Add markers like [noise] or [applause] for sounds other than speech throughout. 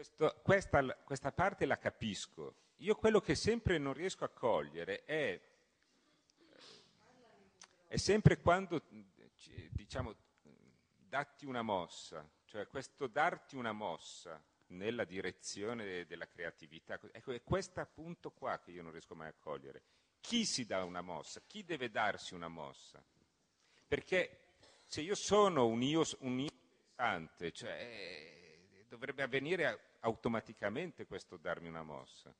Questo, questa, questa parte la capisco. Io quello che sempre non riesco a cogliere è, è sempre quando, diciamo, datti una mossa, cioè questo darti una mossa nella direzione della creatività. Ecco, è questo punto qua che io non riesco mai a cogliere. Chi si dà una mossa? Chi deve darsi una mossa? Perché se io sono un io, un io pensante, cioè, dovrebbe avvenire automaticamente questo darmi una mossa.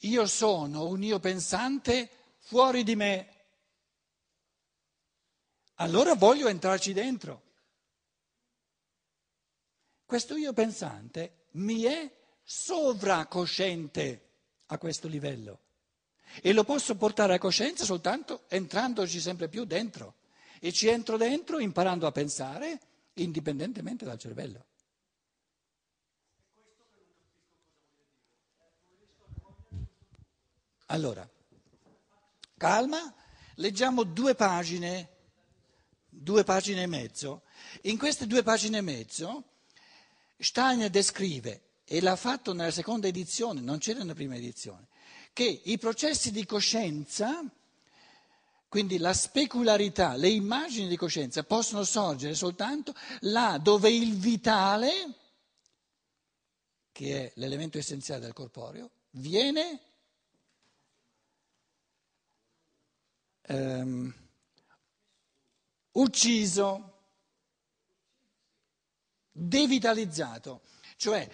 Io sono un io pensante fuori di me. Allora voglio entrarci dentro. Questo io pensante mi è sovracosciente a questo livello e lo posso portare a coscienza soltanto entrandoci sempre più dentro e ci entro dentro imparando a pensare indipendentemente dal cervello. Allora, calma, leggiamo due pagine, due pagine e mezzo. In queste due pagine e mezzo Steiner descrive, e l'ha fatto nella seconda edizione, non c'era nella prima edizione, che i processi di coscienza, quindi la specularità, le immagini di coscienza possono sorgere soltanto là dove il vitale, che è l'elemento essenziale del corporeo, viene ehm, ucciso devitalizzato, cioè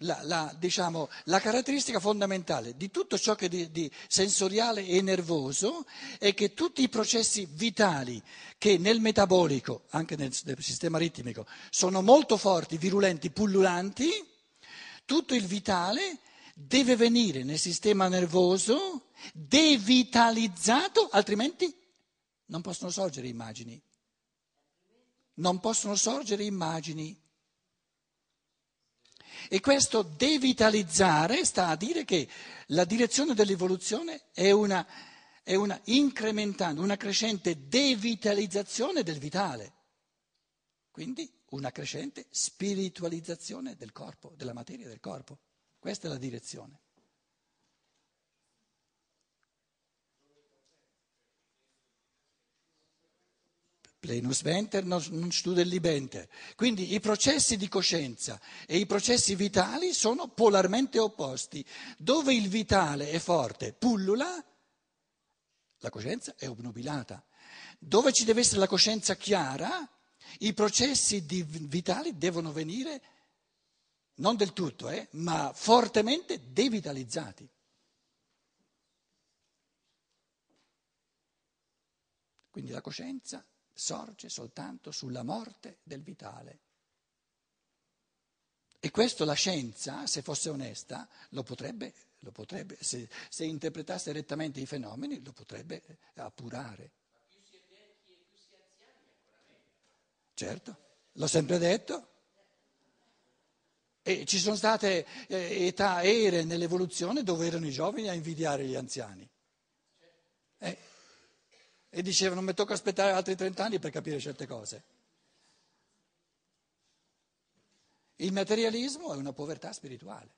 la, la, diciamo, la, caratteristica fondamentale di tutto ciò che di, di sensoriale e nervoso è che tutti i processi vitali che nel metabolico, anche nel, nel sistema ritmico, sono molto forti, virulenti, pullulanti, tutto il vitale deve venire nel sistema nervoso devitalizzato, altrimenti non possono sorgere immagini non possono sorgere immagini. E questo devitalizzare sta a dire che la direzione dell'evoluzione è una, è una incrementante, una crescente devitalizzazione del vitale, quindi una crescente spiritualizzazione del corpo, della materia del corpo. Questa è la direzione. Plenus venter non studelli benter. Quindi i processi di coscienza e i processi vitali sono polarmente opposti. Dove il vitale è forte, pullula, la coscienza è obnubilata. Dove ci deve essere la coscienza chiara, i processi vitali devono venire non del tutto, eh, ma fortemente devitalizzati. Quindi la coscienza sorge soltanto sulla morte del vitale. E questo la scienza, se fosse onesta, lo potrebbe, lo potrebbe se, se, interpretasse rettamente i fenomeni, lo potrebbe appurare. Ma più si è vecchi e più si è anziani, ancora. Certo, l'ho sempre detto. E ci sono state eh, età aeree nell'evoluzione dove erano i giovani a invidiare gli anziani. Eh, e dicevano mi tocca aspettare altri 30 anni per capire certe cose. Il materialismo è una povertà spirituale,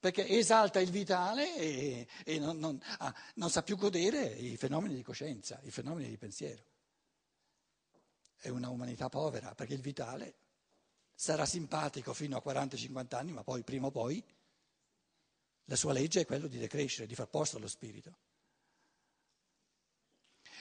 perché esalta il vitale e, e non, non, ah, non sa più godere i fenomeni di coscienza, i fenomeni di pensiero. È una umanità povera, perché il vitale sarà simpatico fino a 40-50 anni, ma poi prima o poi la sua legge è quella di decrescere, di far posto allo spirito.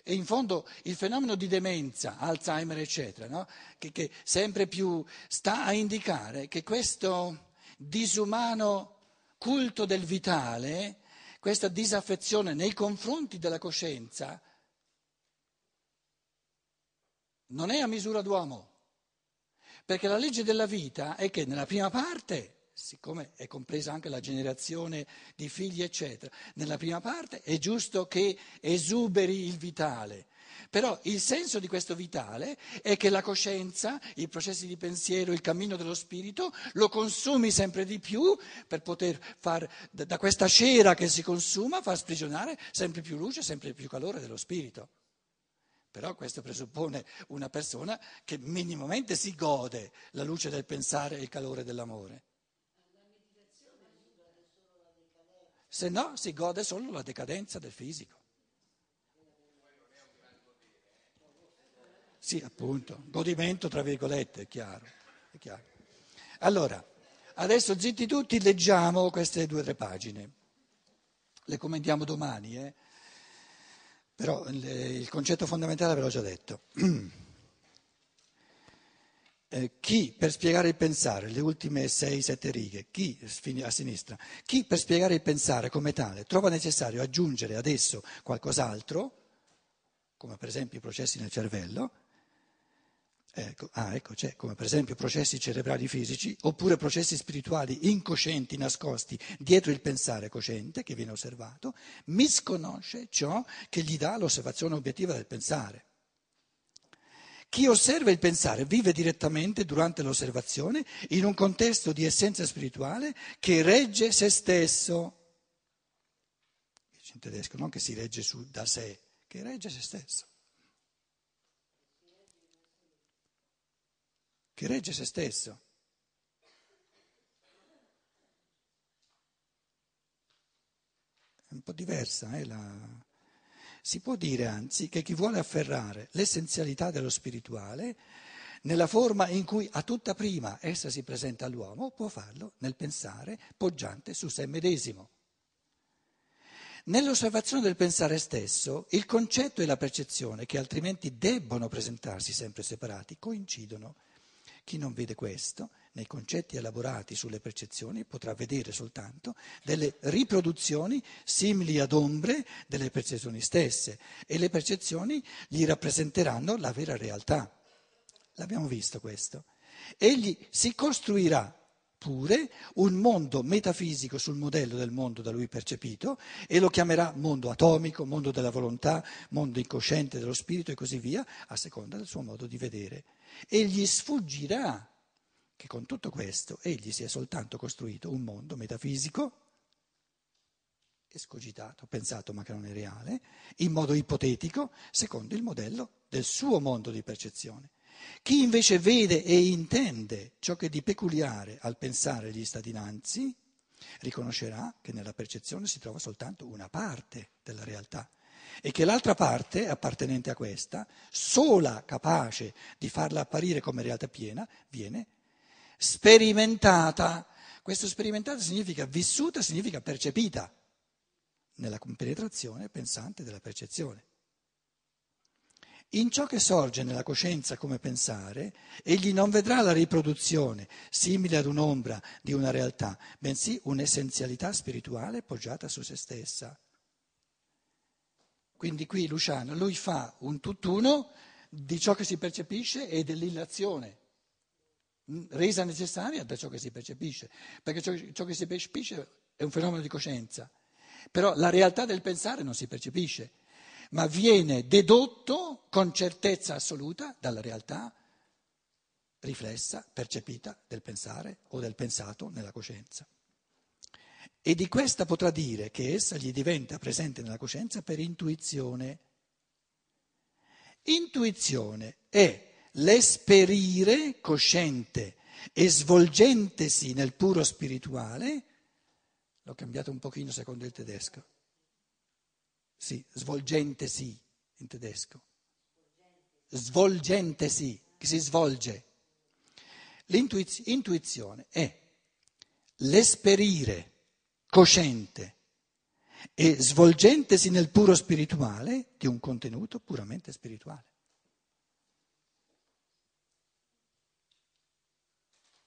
E in fondo il fenomeno di demenza, Alzheimer, eccetera, no? che, che sempre più sta a indicare che questo disumano culto del vitale, questa disaffezione nei confronti della coscienza, non è a misura d'uomo. Perché la legge della vita è che nella prima parte siccome è compresa anche la generazione di figli, eccetera, nella prima parte è giusto che esuberi il vitale. Però il senso di questo vitale è che la coscienza, i processi di pensiero, il cammino dello spirito lo consumi sempre di più per poter far da questa cera che si consuma far sprigionare sempre più luce, sempre più calore dello spirito. Però questo presuppone una persona che minimamente si gode la luce del pensare e il calore dell'amore. Se no si gode solo la decadenza del fisico. Sì, appunto, godimento tra virgolette, è chiaro, è chiaro. Allora, adesso zitti tutti, leggiamo queste due o tre pagine. Le commentiamo domani, eh? però il concetto fondamentale ve l'ho già detto. [clears throat] Eh, chi per spiegare il pensare, le ultime sei, sette righe, chi a sinistra, chi per spiegare il pensare come tale trova necessario aggiungere ad esso qualcos'altro, come per esempio i processi nel cervello, Ecco, ah, ecco, c'è come per esempio processi cerebrali fisici oppure processi spirituali incoscienti nascosti dietro il pensare cosciente che viene osservato, misconosce ciò che gli dà l'osservazione obiettiva del pensare. Chi osserva il pensare vive direttamente durante l'osservazione in un contesto di essenza spirituale che regge se stesso. In tedesco, non che si regge su da sé, che regge se stesso. che regge se stesso. È un po' diversa. Eh, la... Si può dire anzi che chi vuole afferrare l'essenzialità dello spirituale nella forma in cui a tutta prima essa si presenta all'uomo può farlo nel pensare poggiante su sé medesimo. Nell'osservazione del pensare stesso, il concetto e la percezione, che altrimenti debbono presentarsi sempre separati, coincidono. Chi non vede questo, nei concetti elaborati sulle percezioni, potrà vedere soltanto delle riproduzioni simili ad ombre delle percezioni stesse e le percezioni gli rappresenteranno la vera realtà. L'abbiamo visto questo. Egli si costruirà pure un mondo metafisico sul modello del mondo da lui percepito e lo chiamerà mondo atomico, mondo della volontà, mondo incosciente dello spirito e così via, a seconda del suo modo di vedere e gli sfuggirà che con tutto questo egli si è soltanto costruito un mondo metafisico, escogitato, pensato ma che non è reale, in modo ipotetico, secondo il modello del suo mondo di percezione. Chi invece vede e intende ciò che di peculiare al pensare gli sta dinanzi, riconoscerà che nella percezione si trova soltanto una parte della realtà e che l'altra parte, appartenente a questa, sola capace di farla apparire come realtà piena, viene sperimentata. Questo sperimentata significa vissuta, significa percepita nella compenetrazione pensante della percezione. In ciò che sorge nella coscienza come pensare, egli non vedrà la riproduzione simile ad un'ombra di una realtà, bensì un'essenzialità spirituale poggiata su se stessa. Quindi qui Luciano, lui fa un tutt'uno di ciò che si percepisce e dell'illazione, mm, resa necessaria da ciò che si percepisce, perché ciò, ciò che si percepisce è un fenomeno di coscienza, però la realtà del pensare non si percepisce, ma viene dedotto con certezza assoluta dalla realtà riflessa, percepita del pensare o del pensato nella coscienza e di questa potrà dire che essa gli diventa presente nella coscienza per intuizione. Intuizione è l'esperire cosciente e svolgentesi nel puro spirituale, l'ho cambiato un pochino secondo il tedesco, sì, svolgentesi in tedesco, svolgentesi, che si svolge. L'intuizione è l'esperire cosciente e svolgentesi nel puro spirituale di un contenuto puramente spirituale.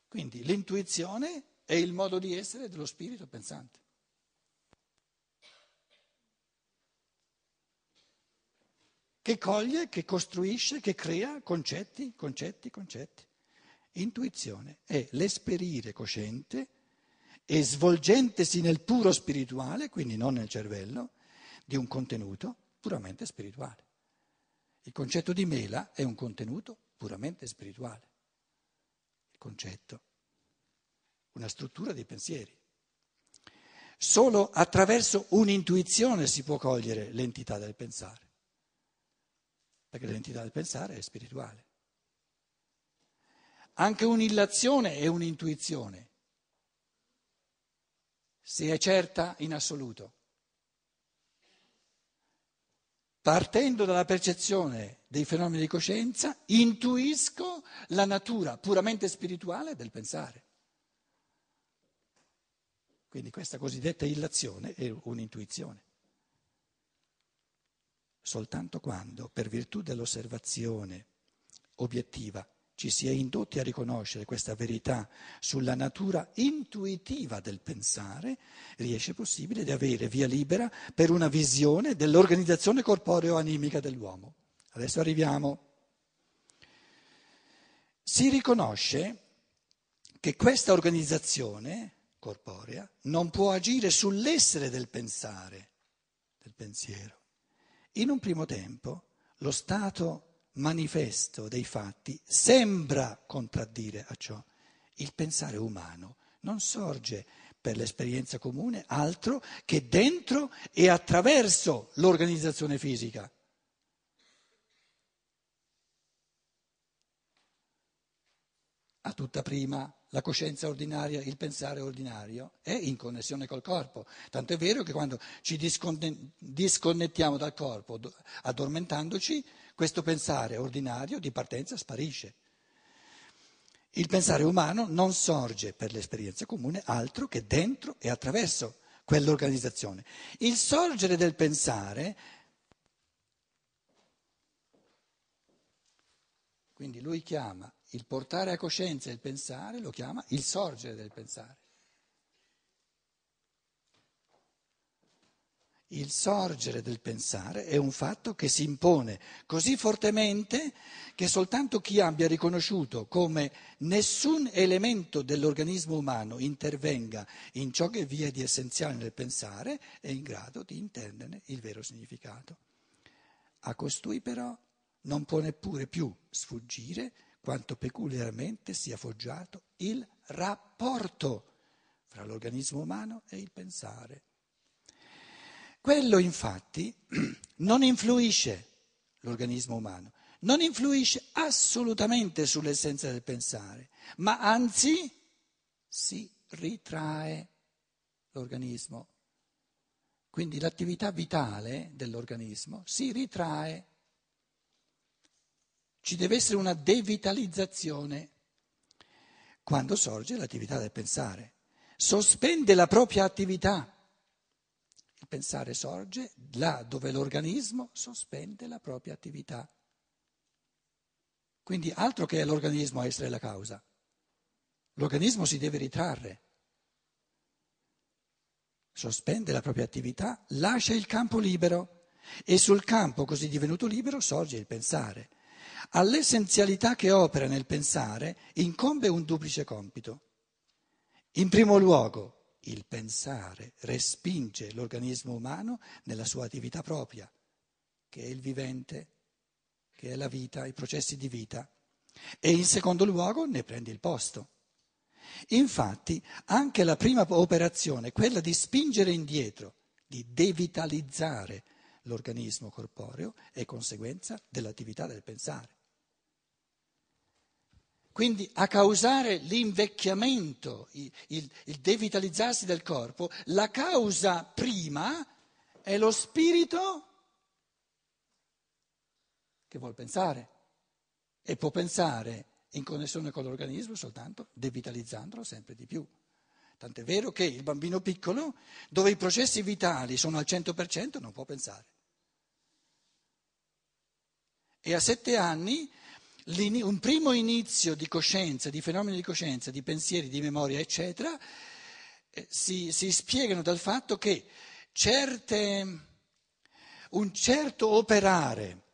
Quindi l'intuizione è il modo di essere dello spirito pensante. Che coglie, che costruisce, che crea concetti, concetti, concetti. Intuizione è l'esperire cosciente e svolgentesi nel puro spirituale, quindi non nel cervello, di un contenuto puramente spirituale. Il concetto di mela è un contenuto puramente spirituale. Il concetto, una struttura dei pensieri. Solo attraverso un'intuizione si può cogliere l'entità del pensare. Perché l'entità del pensare è spirituale. Anche un'illazione è un'intuizione, se è certa in assoluto. Partendo dalla percezione dei fenomeni di coscienza, intuisco la natura puramente spirituale del pensare. Quindi questa cosiddetta illazione è un'intuizione. Soltanto quando, per virtù dell'osservazione obiettiva, ci si è indotti a riconoscere questa verità sulla natura intuitiva del pensare, riesce possibile di avere via libera per una visione dell'organizzazione corporeo-animica dell'uomo. Adesso arriviamo. Si riconosce che questa organizzazione corporea non può agire sull'essere del pensare, del pensiero. In un primo tempo lo stato manifesto dei fatti sembra contraddire a ciò. Il pensare umano non sorge per l'esperienza comune altro che dentro e attraverso l'organizzazione fisica. A tutta prima la coscienza ordinaria, il pensare ordinario è in connessione col corpo. Tanto è vero che quando ci disconnettiamo dal corpo, addormentandoci, questo pensare ordinario di partenza sparisce. Il pensare umano non sorge per l'esperienza comune altro che dentro e attraverso quell'organizzazione. Il sorgere del pensare, quindi lui chiama il portare a coscienza il pensare lo chiama il sorgere del pensare. Il sorgere del pensare è un fatto che si impone così fortemente che soltanto chi abbia riconosciuto come nessun elemento dell'organismo umano intervenga in ciò che vi è di essenziale nel pensare è in grado di intenderne il vero significato. A costui però non può neppure più sfuggire quanto peculiarmente sia foggiato il rapporto fra l'organismo umano e il pensare. Quello infatti [clears throat] non influisce l'organismo umano, non influisce assolutamente sull'essenza del pensare, ma anzi si ritrae l'organismo. Quindi l'attività vitale dell'organismo si ritrae ci deve essere una devitalizzazione quando sorge l'attività del pensare. Sospende la propria attività. Il pensare sorge là dove l'organismo sospende la propria attività. Quindi altro che l'organismo a essere la causa. L'organismo si deve ritrarre. Sospende la propria attività, lascia il campo libero e sul campo così divenuto libero sorge il pensare. All'essenzialità che opera nel pensare incombe un duplice compito. In primo luogo, il pensare respinge l'organismo umano nella sua attività propria, che è il vivente, che è la vita, i processi di vita, e in secondo luogo ne prende il posto. Infatti, anche la prima operazione, quella di spingere indietro, di devitalizzare l'organismo corporeo, è conseguenza dell'attività del pensare. Quindi a causare l'invecchiamento, il, il, devitalizzarsi del corpo, la causa prima è lo spirito che vuol pensare e può pensare in connessione con l'organismo soltanto devitalizzandolo sempre di più. Tant'è vero che il bambino piccolo, dove i processi vitali sono al 100%, non può pensare. E a sette anni un primo inizio di coscienza, di fenomeni di coscienza, di pensieri, di memoria, eccetera, eh, si, si spiegano dal fatto che certe, un certo operare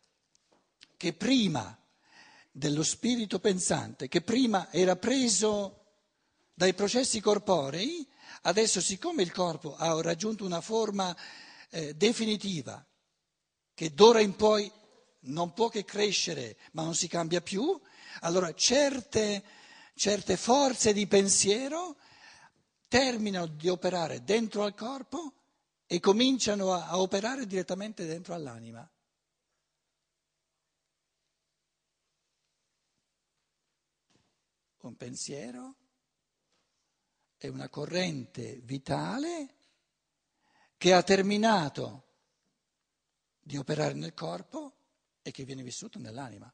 che prima dello spirito pensante, che prima era preso dai processi corporei, adesso siccome il corpo ha raggiunto una forma eh, definitiva, che d'ora in poi non può che crescere, ma non si cambia più, allora certe, certe forze di pensiero terminano di operare dentro al corpo e cominciano a, a operare direttamente dentro all'anima. Un pensiero è una corrente vitale che ha terminato di operare nel corpo e che viene vissuto nell'anima.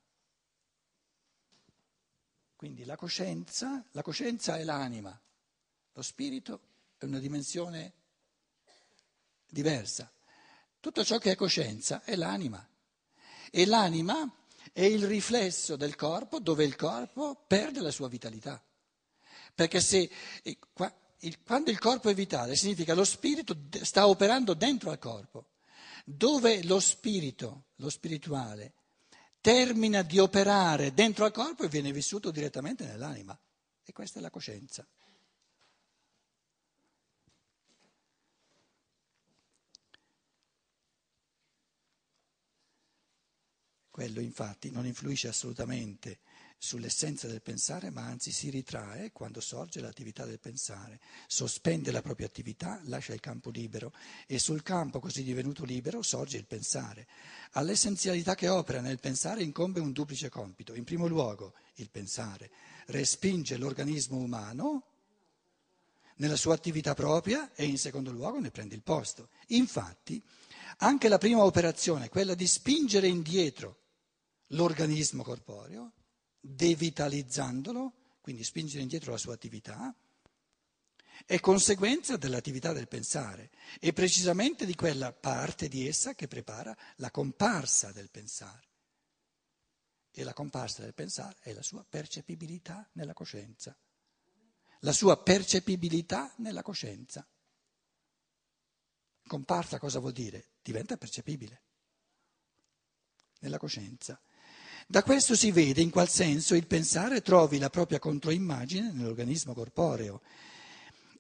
Quindi la coscienza, la coscienza è l'anima, lo spirito è una dimensione diversa. Tutto ciò che è coscienza è l'anima e l'anima è il riflesso del corpo dove il corpo perde la sua vitalità. Perché se, quando il corpo è vitale significa lo spirito sta operando dentro al corpo. Dove lo spirito, lo spirituale, termina di operare dentro al corpo e viene vissuto direttamente nell'anima. E questa è la coscienza. Quello infatti non influisce assolutamente sull'essenza del pensare, ma anzi si ritrae quando sorge l'attività del pensare, sospende la propria attività, lascia il campo libero e sul campo così divenuto libero sorge il pensare. All'essenzialità che opera nel pensare incombe un duplice compito. In primo luogo il pensare respinge l'organismo umano nella sua attività propria e in secondo luogo ne prende il posto. Infatti anche la prima operazione, quella di spingere indietro l'organismo corporeo, devitalizzandolo, quindi spingere indietro la sua attività, è conseguenza dell'attività del pensare e precisamente di quella parte di essa che prepara la comparsa del pensare. E la comparsa del pensare è la sua percepibilità nella coscienza. La sua percepibilità nella coscienza. Comparsa cosa vuol dire? Diventa percepibile nella coscienza. Da questo si vede in qual senso il pensare trovi la propria controimmagine nell'organismo corporeo.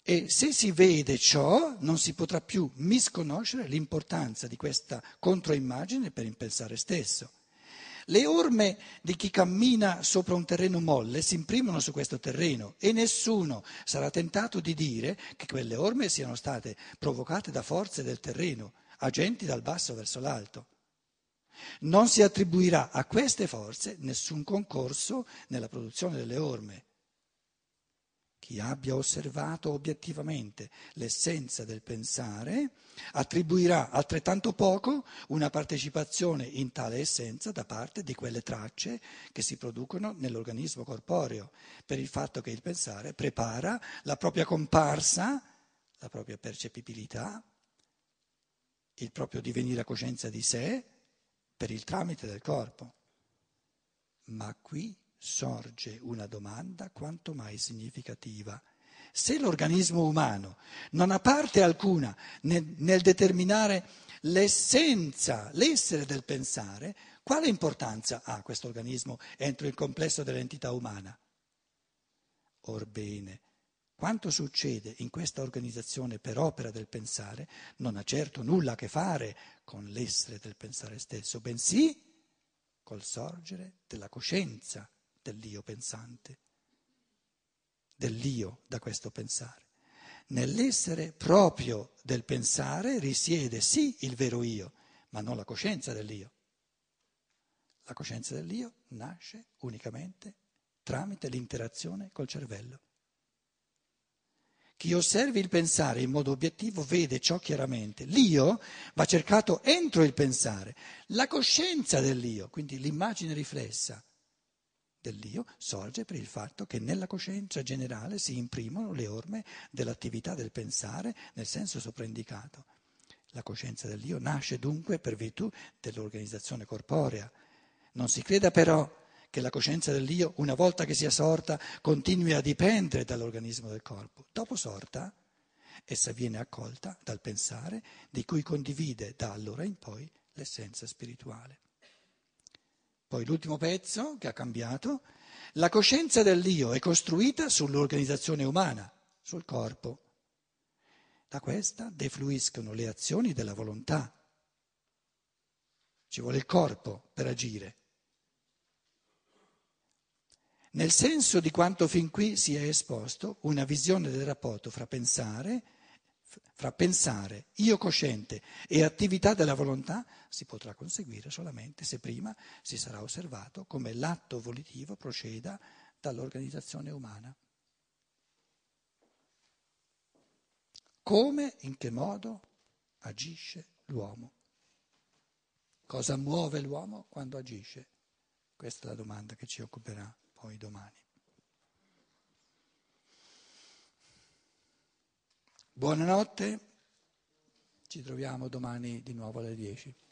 E se si vede ciò, non si potrà più misconoscere l'importanza di questa controimmagine per il pensare stesso. Le orme di chi cammina sopra un terreno molle si imprimono su questo terreno e nessuno sarà tentato di dire che quelle orme siano state provocate da forze del terreno, agenti dal basso verso l'alto. Non si attribuirà a queste forze nessun concorso nella produzione delle orme. Chi abbia osservato obiettivamente l'essenza del pensare attribuirà altrettanto poco una partecipazione in tale essenza da parte di quelle tracce che si producono nell'organismo corporeo, per il fatto che il pensare prepara la propria comparsa, la propria percepibilità, il proprio divenire a coscienza di sé per il tramite del corpo. Ma qui sorge una domanda quanto mai significativa. Se l'organismo umano non ha parte alcuna nel, nel determinare l'essenza, l'essere del pensare, quale importanza ha questo organismo entro il complesso dell'entità umana? Orbene, quanto succede in questa organizzazione per opera del pensare non ha certo nulla a che fare con l'essere del pensare stesso, bensì col sorgere della coscienza dell'io pensante, dell'io da questo pensare. Nell'essere proprio del pensare risiede sì il vero io, ma non la coscienza dell'io. La coscienza dell'io nasce unicamente tramite l'interazione col cervello. Chi osservi il pensare in modo obiettivo vede ciò chiaramente. L'io va cercato entro il pensare. La coscienza dell'io, quindi l'immagine riflessa dell'io, sorge per il fatto che nella coscienza generale si imprimono le orme dell'attività del pensare nel senso sopraindicato. La coscienza dell'io nasce dunque per virtù dell'organizzazione corporea. Non si creda però che la coscienza dell'io, una volta che sia sorta, continui a dipendere dall'organismo del corpo. Dopo sorta, essa viene accolta dal pensare di cui condivide da allora in poi l'essenza spirituale. Poi l'ultimo pezzo che ha cambiato, la coscienza dell'io è costruita sull'organizzazione umana, sul corpo. Da questa defluiscono le azioni della volontà. Ci vuole il corpo per agire nel senso di quanto fin qui si è esposto una visione del rapporto fra pensare, fra pensare, io cosciente e attività della volontà si potrà conseguire solamente se prima si sarà osservato come l'atto volitivo proceda dall'organizzazione umana. Come, in che modo agisce l'uomo? Cosa muove l'uomo quando agisce? Questa è la domanda che ci occuperà poi domani. Buonanotte, ci troviamo domani di nuovo alle 10.